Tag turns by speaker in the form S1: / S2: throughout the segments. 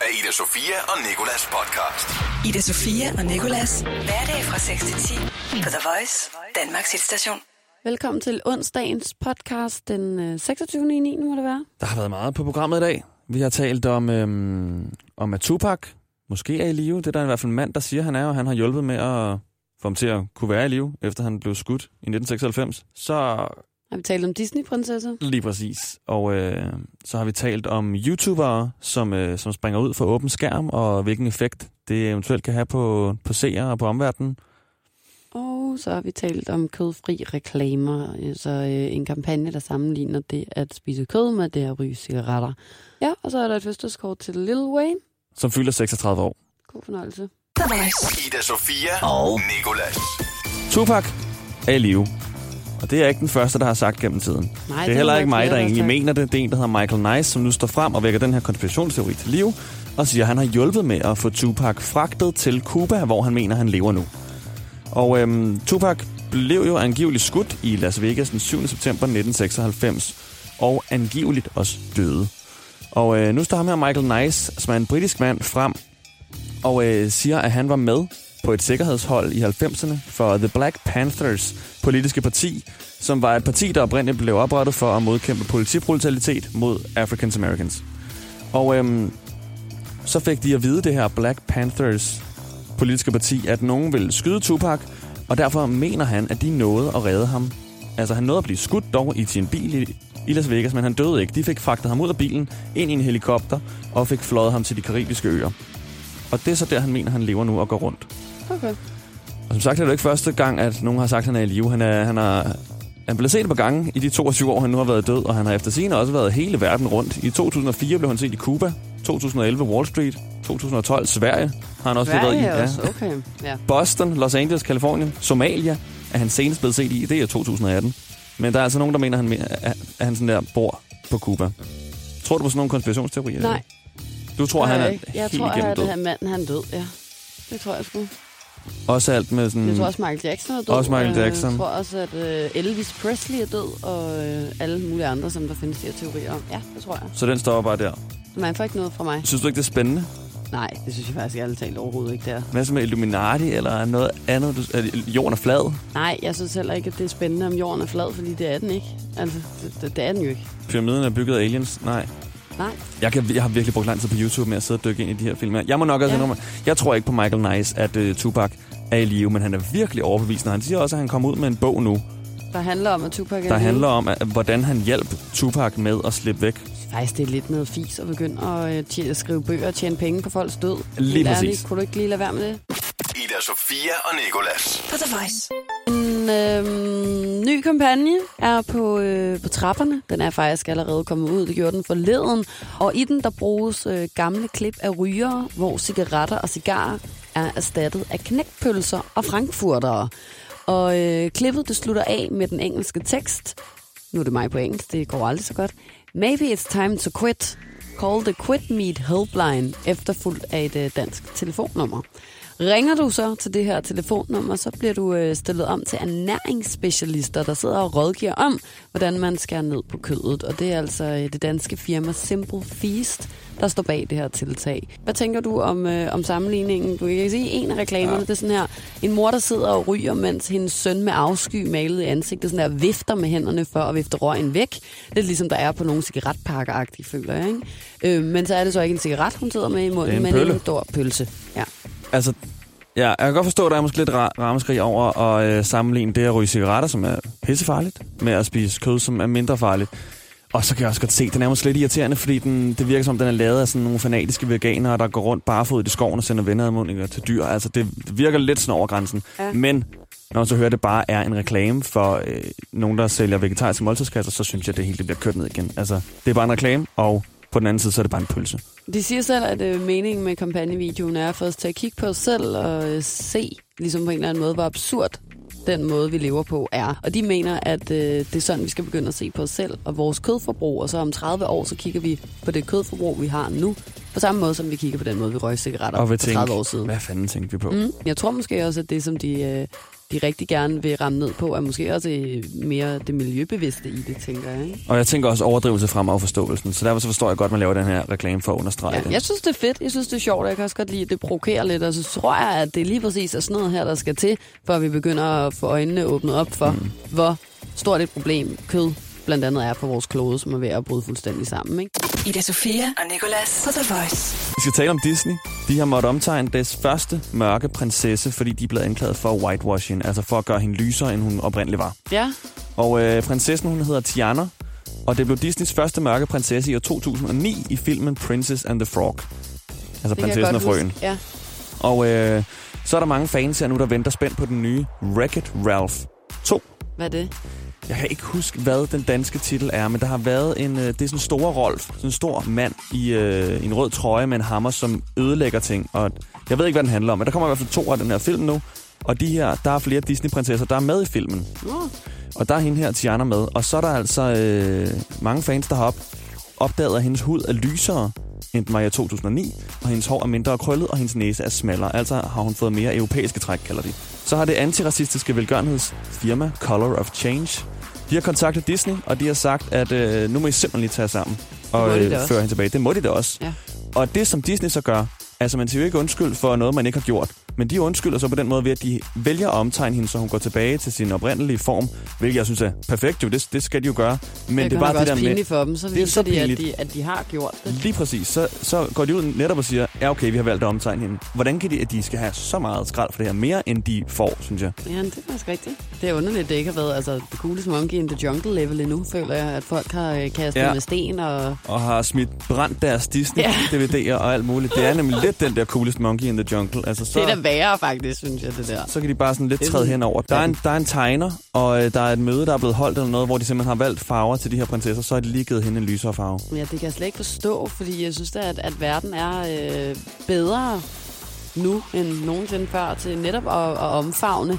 S1: af Ida Sofia og Nikolas podcast.
S2: Ida Sofia og Nikolas. Hverdag fra 6 til 10 på The Voice, Danmarks hitstation.
S3: Velkommen til onsdagens podcast den øh, 26. i 9. må det være.
S4: Der har været meget på programmet i dag. Vi har talt om, øhm, om at Tupac måske er i live. Det er der i hvert fald en mand, der siger, han er, og han har hjulpet med at få ham til at kunne være i live, efter han blev skudt i 1996. Så
S3: Har vi talt om Disney-prinsesser?
S4: lige præcis. Og øh, så har vi talt om YouTubere, som, øh, som springer ud for åben skærm, og hvilken effekt det eventuelt kan have på, på seere og på omverdenen.
S3: Og så har vi talt om kødfri reklamer, altså øh, en kampagne, der sammenligner det at spise kød med det at ryge cigaretter. Ja, og så er der et fødselskort til Lil Wayne.
S4: som fylder 36 år.
S3: God fornøjelse.
S1: Ida Sofia og Nikolas.
S4: Tupac er i live. Og det er ikke den første, der har sagt gennem tiden.
S3: Nej,
S4: det er heller
S3: må
S4: ikke mig, der egentlig
S3: sagt.
S4: mener det. Det er en, der hedder Michael Nice, som nu står frem og vækker den her konspirationsteori til liv, og siger, at han har hjulpet med at få Tupac fragtet til Cuba, hvor han mener, han lever nu. Og øhm, Tupac blev jo angiveligt skudt i Las Vegas den 7. september 1996, og angiveligt også døde. Og øh, nu står ham her Michael Nice, som er en britisk mand, frem og øh, siger, at han var med på et sikkerhedshold i 90'erne for The Black Panthers politiske parti, som var et parti, der oprindeligt blev oprettet for at modkæmpe politibrutalitet mod Africans Americans. Og øhm, så fik de at vide det her Black Panthers politiske parti, at nogen ville skyde Tupac, og derfor mener han, at de nåede at redde ham. Altså han nåede at blive skudt dog i sin bil i, i Las Vegas, men han døde ikke. De fik fragtet ham ud af bilen, ind i en helikopter, og fik fløjet ham til de karibiske øer. Og det er så der, han mener, han lever nu og går rundt.
S3: Okay.
S4: Og som sagt er det jo ikke første gang, at nogen har sagt, at han er i live. Han er, han er, han blev set på gange i de 22 år, han nu har været død, og han har efter sigende også været hele verden rundt. I 2004 blev han set i Cuba, 2011 Wall Street, 2012 Sverige har han også været i.
S3: Sverige også, okay. Ja.
S4: Boston, Los Angeles, Kalifornien, Somalia er han senest blevet set i. Det er 2018. Men der er altså nogen, der mener, at han, at han sådan der bor på Cuba. Tror du på sådan nogle konspirationsteorier?
S3: Nej.
S4: Du tror, han er
S3: jeg, jeg
S4: helt
S3: tror,
S4: igennem
S3: at
S4: død?
S3: han manden han er død, ja. Det tror jeg sgu.
S4: Også alt med sådan...
S3: Jeg tror også, Michael Jackson er død.
S4: Også Michael
S3: Øh,
S4: Jackson.
S3: Jeg tror også, at øh, Elvis Presley er død, og øh, alle mulige andre, som der findes de her teorier om. Ja, det tror jeg.
S4: Så den stopper bare der.
S3: Man får ikke noget fra mig.
S4: Synes du ikke, det er spændende?
S3: Nej, det synes jeg faktisk ærligt talt overhovedet ikke, det er.
S4: Hvad så med Illuminati eller noget andet? Du, er jorden er flad?
S3: Nej, jeg synes heller ikke, at det er spændende, om jorden er flad, fordi det er den ikke. Altså, det, det, det er den jo ikke.
S4: Pyramiden er bygget af aliens? Nej.
S3: Nej.
S4: Jeg, kan, jeg har virkelig brugt lang tid på YouTube med at sidde og dykke ind i de her film. Jeg må nok også
S3: Ja.
S4: ja. Jeg tror ikke på Michael Nice, at uh, Tupac er i live, men han er virkelig overbevisende. Han siger også, at han kommer ud med en bog nu,
S3: Der handler om, at Tupac er
S4: der handler om, at, hvordan han hjalp Tupac med at slippe væk.
S3: Faktisk, det er lidt noget fis at begynde at, øh, tje- at skrive bøger og tjene penge på folks død.
S4: Lige præcis.
S3: ærligt, Kunne du ikke lige lade være med det?
S1: Ida Sofia og Nikolas.
S2: På The Voice.
S3: En øh, ny kampagne er på, øh, på trapperne. Den er faktisk allerede kommet ud. Det gjorde den forleden. Og i den der bruges øh, gamle klip af rygere, hvor cigaretter og cigarer er erstattet af knækpølser og frankfurtere. Og øh, klippet det slutter af med den engelske tekst. Nu er det mig på engelsk, det går aldrig så godt. Maybe it's time to quit. Call the Quit Meat Helpline, efterfulgt af et øh, dansk telefonnummer. Ringer du så til det her telefonnummer, så bliver du øh, stillet om til ernæringsspecialister, der sidder og rådgiver om, hvordan man skærer ned på kødet. Og det er altså øh, det danske firma Simple Feast, der står bag det her tiltag. Hvad tænker du om, øh, om sammenligningen? Du kan sige, en af reklamerne, ja. det er sådan her, en mor, der sidder og ryger, mens hendes søn med afsky malet i ansigtet, sådan der vifter med hænderne for at vifte røgen væk. Lidt ligesom der er på nogle cigaretpakker føler jeg. Ikke? Øh, men så er det så ikke en cigaret, hun sidder med i munden,
S4: en
S3: men en stor pølse. Ja.
S4: Altså, ja, jeg kan godt forstå, at der er måske lidt ra- rammeskrig over at øh, sammenligne det at ryge cigaretter, som er pissefarligt, med at spise kød, som er mindre farligt. Og så kan jeg også godt se, at den er måske lidt irriterende, fordi den, det virker som, den er lavet af sådan nogle fanatiske veganere, der går rundt barefodet i skoven og sender venneadmundninger til dyr. Altså, det, det virker lidt sådan over grænsen.
S3: Ja.
S4: Men når man så hører, at det bare er en reklame for øh, nogen, der sælger vegetariske måltidskasser, så synes jeg, at det hele det bliver kørt ned igen. Altså, det er bare en reklame, og på den anden side, så er det bare en pølse.
S3: De siger selv, at øh, meningen med kampagnevideoen er at få os til at kigge på os selv og øh, se, ligesom på en eller anden måde, hvor absurd den måde, vi lever på, er. Og de mener, at øh, det er sådan, vi skal begynde at se på os selv og vores kødforbrug, og så om 30 år, så kigger vi på det kødforbrug, vi har nu, på samme måde, som vi kigger på den måde, vi røg cigaretter
S4: Og
S3: for 30 år
S4: tænke,
S3: siden.
S4: hvad fanden tænkte vi på?
S3: Mm. Jeg tror måske også, at det, som de øh, de rigtig gerne vil ramme ned på, er måske også øh, mere det miljøbevidste i det, tænker jeg. Ikke?
S4: Og jeg tænker også overdrivelse frem af forståelsen. Så derfor så forstår jeg godt, at man laver den her reklame for at understrege
S3: Ja,
S4: det.
S3: jeg synes, det er fedt. Jeg synes, det er sjovt. og Jeg kan også godt lide, at det provokerer lidt. Og så tror jeg, at det er lige præcis er sådan noget her, der skal til, for at vi begynder at få øjnene åbnet op for, mm. hvor stort et problem kød blandt andet er på vores klode, som er ved at bryde fuldstændig sammen. Ikke?
S2: Ida Sofia og Nicolas på The Voice.
S4: Vi skal tale om Disney. De har måttet omtegne deres første mørke prinsesse, fordi de er blevet anklaget for whitewashing, altså for at gøre hende lysere, end hun oprindeligt var.
S3: Ja,
S4: Og øh, prinsessen, hun hedder Tiana, og det blev Disneys første mørke prinsesse i år 2009 i filmen Princess and the Frog. Altså
S3: det
S4: prinsessen og frøen.
S3: huske. Ja.
S4: Og øh, så er der mange fans her nu, der venter spændt på den nye Wreck-It Ralph 2.
S3: Hvad er det?
S4: Jeg kan ikke huske, hvad den danske titel er, men der har været en... Øh, det er sådan en stor Rolf, sådan en stor mand i, øh, en rød trøje med en hammer, som ødelægger ting. Og jeg ved ikke, hvad den handler om, men der kommer i hvert fald to af den her film nu. Og de her, der er flere Disney-prinsesser, der er med i filmen.
S3: Uh,
S4: Og der er hende her, Tiana, med. Og så er der altså øh, mange fans, der har op, opdaget, at hendes hud er lysere, end den var i 2009. Og hendes hår er mindre krøllet, og hendes næse er smallere. Altså har hun fået mere europæiske træk, kalder de. Så har det antiracistiske velgørenhedsfirma Color of Change. De har kontaktet Disney, og de har sagt, at øh, nu må I simpelthen lige tage sammen og øh, føre hende tilbage. Det må de da også.
S3: Ja.
S4: Og det, som Disney så gør, altså man siger jo ikke undskyld for noget, man ikke har gjort. Men de undskylder så på den måde ved, at de vælger at omtegne hende, så hun går tilbage til sin oprindelige form. Hvilket jeg synes er perfekt jo, det, det skal de jo gøre. Men
S3: det,
S4: det er bare det der med...
S3: for dem, så
S4: Det er så
S3: de, at de, at de har gjort det.
S4: Lige præcis. Så, så går de ud netop og siger, ja okay, vi har valgt at omtegne hende. Hvordan kan de, at de skal have så meget skrald for det her? Mere end de får, synes jeg.
S3: Ja, det er faktisk rigtigt. Det er underligt, det ikke har været altså, det cooleste monkey in the jungle level endnu, føler jeg, at folk har øh, kastet
S4: Ja.
S3: ja. med sten og...
S4: Og har smidt brændt deres Disney-DVD'er og alt muligt. Det er nemlig lidt den der coolest monkey in the jungle. Altså, så,
S3: Det er da værre, faktisk, synes jeg, det der.
S4: så kan de bare sådan lidt træde henover. Der er, en, der er en tegner, og øh, der er et møde, der er blevet holdt eller noget, hvor de simpelthen har valgt farver til de her prinsesser. Så har de lige givet hende en lysere farve.
S3: Ja, det kan jeg slet ikke forstå, fordi jeg synes da, at, at verden er øh, bedre nu end nogensinde før til netop at, at omfavne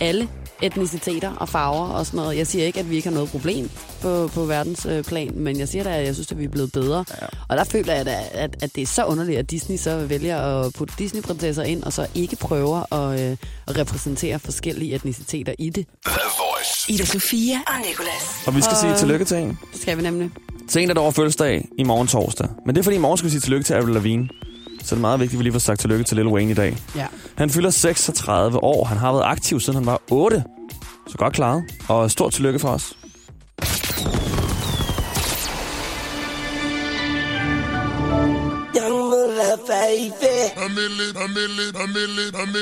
S3: alle etniciteter og farver og sådan noget. Jeg siger ikke, at vi ikke har noget problem på, på verdensplan, øh, plan, men jeg siger da, at jeg synes, at vi er blevet bedre. Ja. Og der føler jeg da, at, at det er så underligt, at Disney så vælger at putte Disney-prinsesser ind, og så ikke prøver at, øh, at repræsentere forskellige etniciteter i det.
S2: Ida Sofia og Nicolas.
S4: Og vi skal
S3: Og-
S4: sige tillykke til en.
S3: Det skal vi nemlig.
S4: Til en, der er over fødselsdag i morgen torsdag. Men det er fordi, i morgen skal vi sige tillykke til Avril Lavigne. Så det er meget vigtigt, at vi lige får sagt tillykke til Lil Wayne i dag.
S3: Ja.
S4: Han fylder 36 år. Han har været aktiv, siden han var 8. Så godt klaret. Og stort tillykke for os.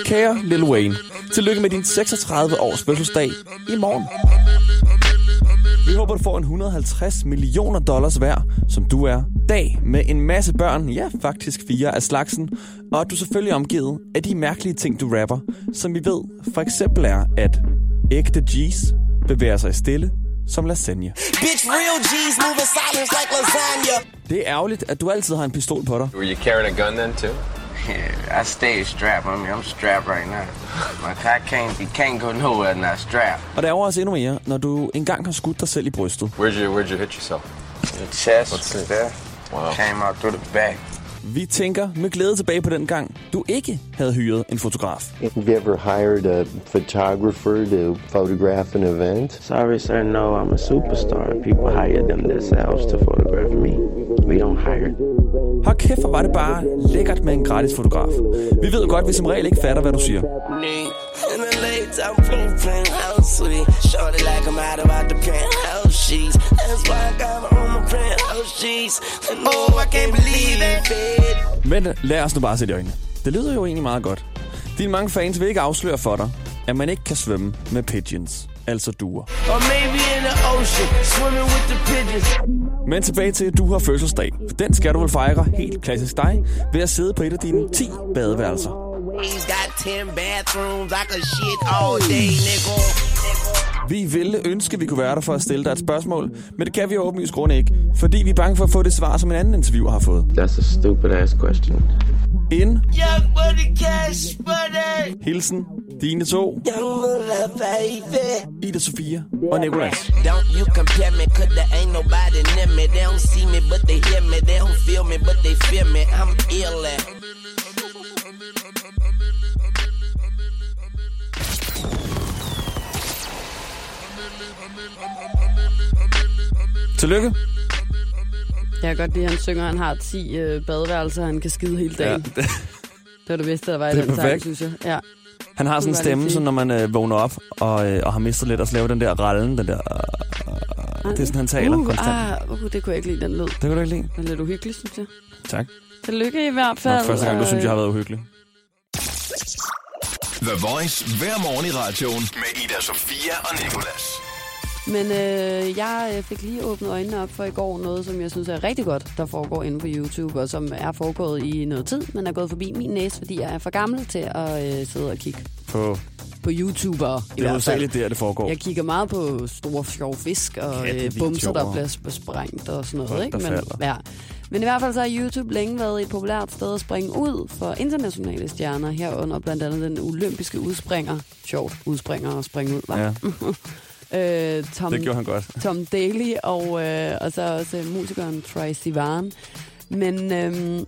S4: Kære Lil Wayne, tillykke med din 36 års fødselsdag i morgen. Vi håber, du får en 150 millioner dollars værd, som du er, dag med en masse børn, ja faktisk fire af slagsen, og at du selvfølgelig er omgivet af de mærkelige ting, du rapper, som vi ved for eksempel er, at ægte G's bevæger sig stille som lasagne.
S5: Bitch, real G's moving silence like lasagna.
S4: Det er ærgerligt, at du altid har en pistol på dig.
S6: Were you carrying a gun then too?
S7: Yeah, I stay strapped. I mean, I'm strapped right now. Like I can't, you can't go nowhere not strapped.
S4: Og det er også endnu mere, når du engang har skudt dig selv i brystet.
S6: Where'd you Where'd you hit yourself?
S7: The chest
S6: Let's see.
S7: there
S6: Wow.
S7: came out through the back.
S4: Vi tænker med glæde tilbage på den gang, du ikke havde hyret en fotograf.
S8: Have you ever hired a photographer to photograph an event?
S7: Sorry, sir. No, I'm a superstar. People hire them themselves to photograph me. We don't hire.
S4: Hold kæft, hvor var det bare lækkert med en gratis fotograf. Vi ved godt, at vi som regel ikke fatter, hvad du siger.
S5: And oh, I can't believe it.
S4: Men lad os nu bare se i øjnene. Det lyder jo egentlig meget godt. Dine mange fans vil ikke afsløre for dig, at man ikke kan svømme med pigeons, altså duer.
S5: In the ocean, swimming with the pigeons.
S4: Men tilbage til, at du har fødselsdag. For den skal du vel fejre helt klassisk dig, ved at sidde på et af dine 10 badeværelser.
S5: He's got 10 bathrooms. I could shit all day, nigga.
S4: Vi ville ønske, at vi kunne være der for at stille dig et spørgsmål, men det kan vi jo åbenlyst grund ikke, fordi vi er bange for at få det svar, som en anden interviewer har fået.
S7: That's a stupid ass question.
S4: En
S5: Young money, cash money.
S4: hilsen, dine to. Ida Sofia og Nicolas.
S5: Don't you compare me, cause there ain't nobody near me. They don't see me, but they hear me. They don't feel me, but they feel me. I'm ill.
S4: Tillykke.
S3: Jeg kan godt lide, at han synger, at han har 10 øh, badeværelser, han kan skide hele dagen.
S4: Ja.
S3: Ja. Det var det bedste, der var i
S4: Det
S3: den sang,
S4: perfekt.
S3: synes jeg. Ja.
S4: Han har sådan en
S3: Det
S4: stemme, så når man øh, vågner op og, øh, og har mistet lidt, og så laver den der rallen, den der... Øh, det er sådan, han taler
S3: uh,
S4: konstant.
S3: Ah, uh, det kunne jeg ikke lide, den lyd.
S4: Det kan du ikke lide.
S3: Det er lidt uhyggeligt, synes jeg.
S4: Tak.
S3: Tillykke i hvert fald.
S4: første gang, du synes, jeg har været uhyggelig.
S1: The Voice hver morgen i radioen med Ida Sofia og Nicolas.
S3: Men øh, jeg øh, fik lige åbnet øjnene op for i går noget, som jeg synes er rigtig godt, der foregår inde på YouTube, og som er foregået i noget tid, men er gået forbi min næse, fordi jeg er for gammel til at øh, sidde og kigge
S4: På,
S3: på YouTubere i
S4: det er hovedsageligt der, det foregår.
S3: Jeg kigger meget på store sjove fisk og øh, bumser, der bliver sp- sprængt og sådan noget.
S4: Folk,
S3: ikke? Men,
S4: falder.
S3: ja. Men i hvert fald så har YouTube længe været et populært sted at springe ud for internationale stjerner, herunder blandt andet den olympiske udspringer. Sjovt, udspringer og springe ud, var.
S4: Ja,
S3: Øh, Tom,
S4: det gjorde han godt.
S3: Tom Daly og, øh, og så også øh, musikeren Troy Sivan. Men øhm,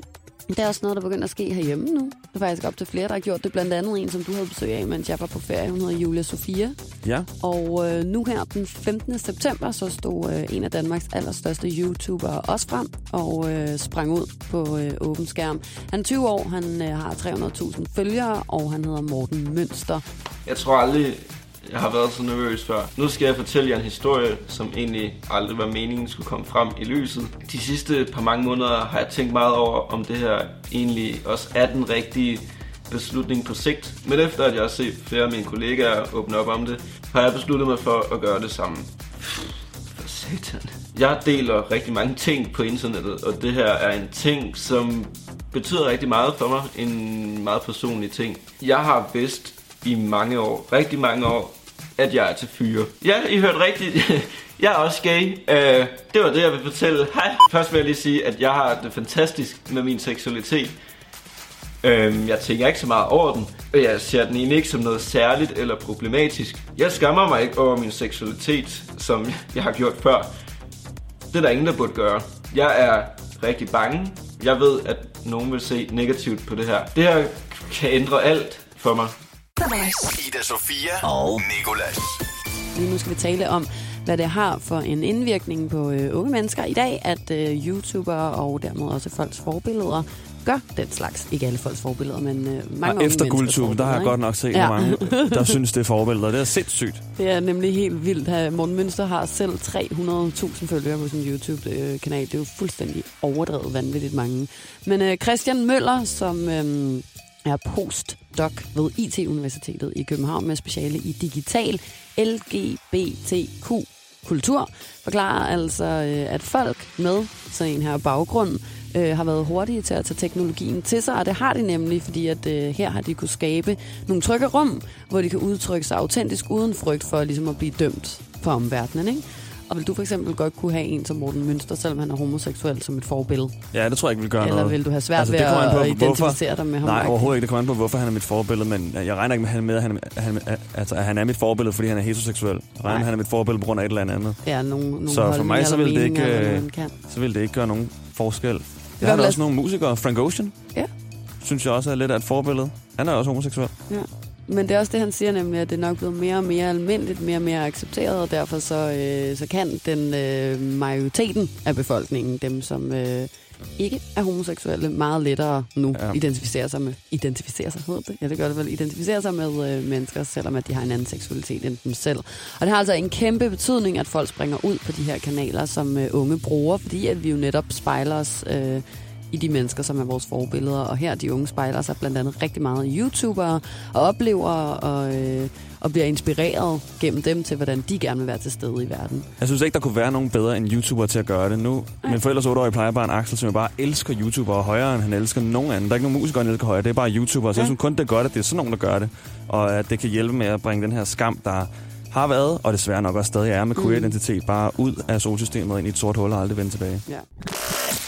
S3: det er også noget, der begynder at ske herhjemme nu. Der er faktisk op til flere, der har gjort det. Blandt andet en, som du havde besøg af, mens jeg var på ferie. Hun hedder Julia Sofia.
S4: Ja,
S3: Og øh, nu her den 15. september, så stod øh, en af Danmarks allerstørste YouTubere også frem og øh, sprang ud på øh, åben skærm. Han er 20 år, han øh, har 300.000 følgere, og han hedder Morten Mønster.
S9: Jeg tror aldrig, jeg har været så nervøs før. Nu skal jeg fortælle jer en historie, som egentlig aldrig var meningen skulle komme frem i lyset. De sidste par mange måneder har jeg tænkt meget over, om det her egentlig også er den rigtige beslutning på sigt. Men efter at jeg har set flere af mine kollegaer åbne op om det, har jeg besluttet mig for at gøre det samme. For satan. Jeg deler rigtig mange ting på internettet, og det her er en ting, som betyder rigtig meget for mig. En meget personlig ting. Jeg har vidst i mange år, rigtig mange år, at jeg er til fyre. Ja, I hørte rigtigt. Jeg er også gay. Uh, det var det, jeg vil fortælle. Hej. Først vil jeg lige sige, at jeg har det fantastisk med min seksualitet. Øhm, jeg tænker ikke så meget over den, og jeg ser den egentlig ikke som noget særligt eller problematisk. Jeg skammer mig ikke over min seksualitet, som jeg har gjort før. Det er der ingen, der burde gøre. Jeg er rigtig bange. Jeg ved, at nogen vil se negativt på det her. Det her kan ændre alt for mig.
S2: The Voice.
S1: Ida Sofia og Nicolas.
S3: Lige nu skal vi tale om, hvad det har for en indvirkning på øh, unge mennesker i dag, at øh, YouTubere og dermed også folks forbilleder gør den slags. Ikke alle folks forbilleder, men øh, mange
S4: og
S3: unge
S4: efter guldtuben, der har jeg godt nok set,
S3: Ja.
S4: hvor mange, der synes, det er forbilleder. Det er sindssygt.
S3: Det er nemlig helt vildt. her. Morten Mønster har selv 300.000 følgere på sin YouTube-kanal. Det er jo fuldstændig overdrevet vanvittigt mange. Men øh, Christian Møller, som øh, er postdoc ved IT-universitetet i København med speciale i digital LGBTQ kultur, forklarer altså, øh, at folk med sådan en her baggrund øh, har været hurtige til at tage teknologien til sig, og det har de nemlig, fordi at øh, her har de kunne skabe nogle trygge rum, hvor de kan udtrykke sig autentisk uden frygt for ligesom at blive dømt på omverdenen. Ikke? Og vil du for eksempel godt kunne have en som Morten Mønster, selvom han er homoseksuel, som et forbillede?
S4: Ja, det tror jeg ikke vil gøre
S3: Eller
S4: noget.
S3: vil du have svært
S4: Altså,
S3: ved at
S4: på,
S3: identificere
S4: hvorfor-
S3: dig med ham?
S4: Nej, overhovedet ikke. Det kommer an på, hvorfor han er mit forbillede, men jeg regner ikke med, at han, med, at han, at altså, at han er mit forbillede, fordi han er heteroseksuel. Jeg regner med, at han er mit forbillede på grund af et eller andet.
S3: Ja, nogle, nogle
S4: Så for mig, så
S3: eller
S4: vil det ikke,
S3: eller
S4: øh. Så vil det ikke gøre nogen forskel. Jeg har da også nogle musikere. Frank Ocean,
S3: Ja.
S4: synes jeg også er lidt af et forbillede. Han er også homoseksuel.
S3: Ja. Men det er også det, han siger nemlig, at det er nok blevet mere og mere almindeligt, mere og mere accepteret, og derfor så, øh, så kan den øh, majoriteten af befolkningen, dem som øh, ikke er homoseksuelle, meget lettere nu
S4: Ja.
S3: identificere sig med, identificere sig, hedder det? Ja, det gør det vel, identificere sig med øh, mennesker, selvom at de har en anden seksualitet end dem selv. Og det har altså en kæmpe betydning, at folk springer ud på de her kanaler, som øh, unge bruger, fordi at vi jo netop spejler os øh, i de mennesker, som er vores forbilleder. Og her de unge spejler sig blandt andet rigtig meget i YouTubere og oplever og, øh, og bliver inspireret gennem dem til, hvordan de gerne vil være til stede i verden.
S4: Jeg synes ikke, der kunne være nogen bedre end YouTuber til at gøre det. Nu, min forældres 8-årige plejebarn Axel, som jeg bare elsker YouTuber højere, end han elsker nogen anden. Der er ikke nogen musikere, han elsker højere. Det er bare YouTuber. Så jeg
S3: Ja.
S4: synes kun, det er godt, at det er sådan nogen, der gør det. Og at det kan hjælpe med at bringe den her skam, der har været, og desværre nok også stadig er med queer-identitet, bare ud af solsystemet ind i et sort hul og aldrig vende tilbage.
S3: Ja.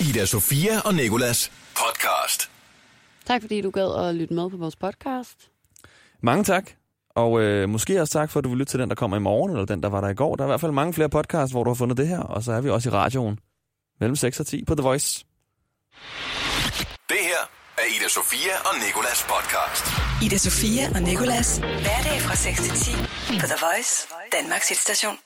S1: Ida Sofia og Nicolas podcast.
S3: Tak fordi du gad at lytte med på vores podcast.
S4: Mange tak. Og øh, måske også tak for, at du vil lytte til den, der kommer i morgen, eller den, der var der i går. Der er i hvert fald mange flere podcasts, hvor du har fundet det her. Og så er vi også i radioen mellem 6 og 10 på The Voice.
S1: Det her er Ida Sofia og Nicolas podcast.
S2: Ida Sofia og Nicolas. Hverdag fra 6 til 10 på The Voice, Danmarks hitstation.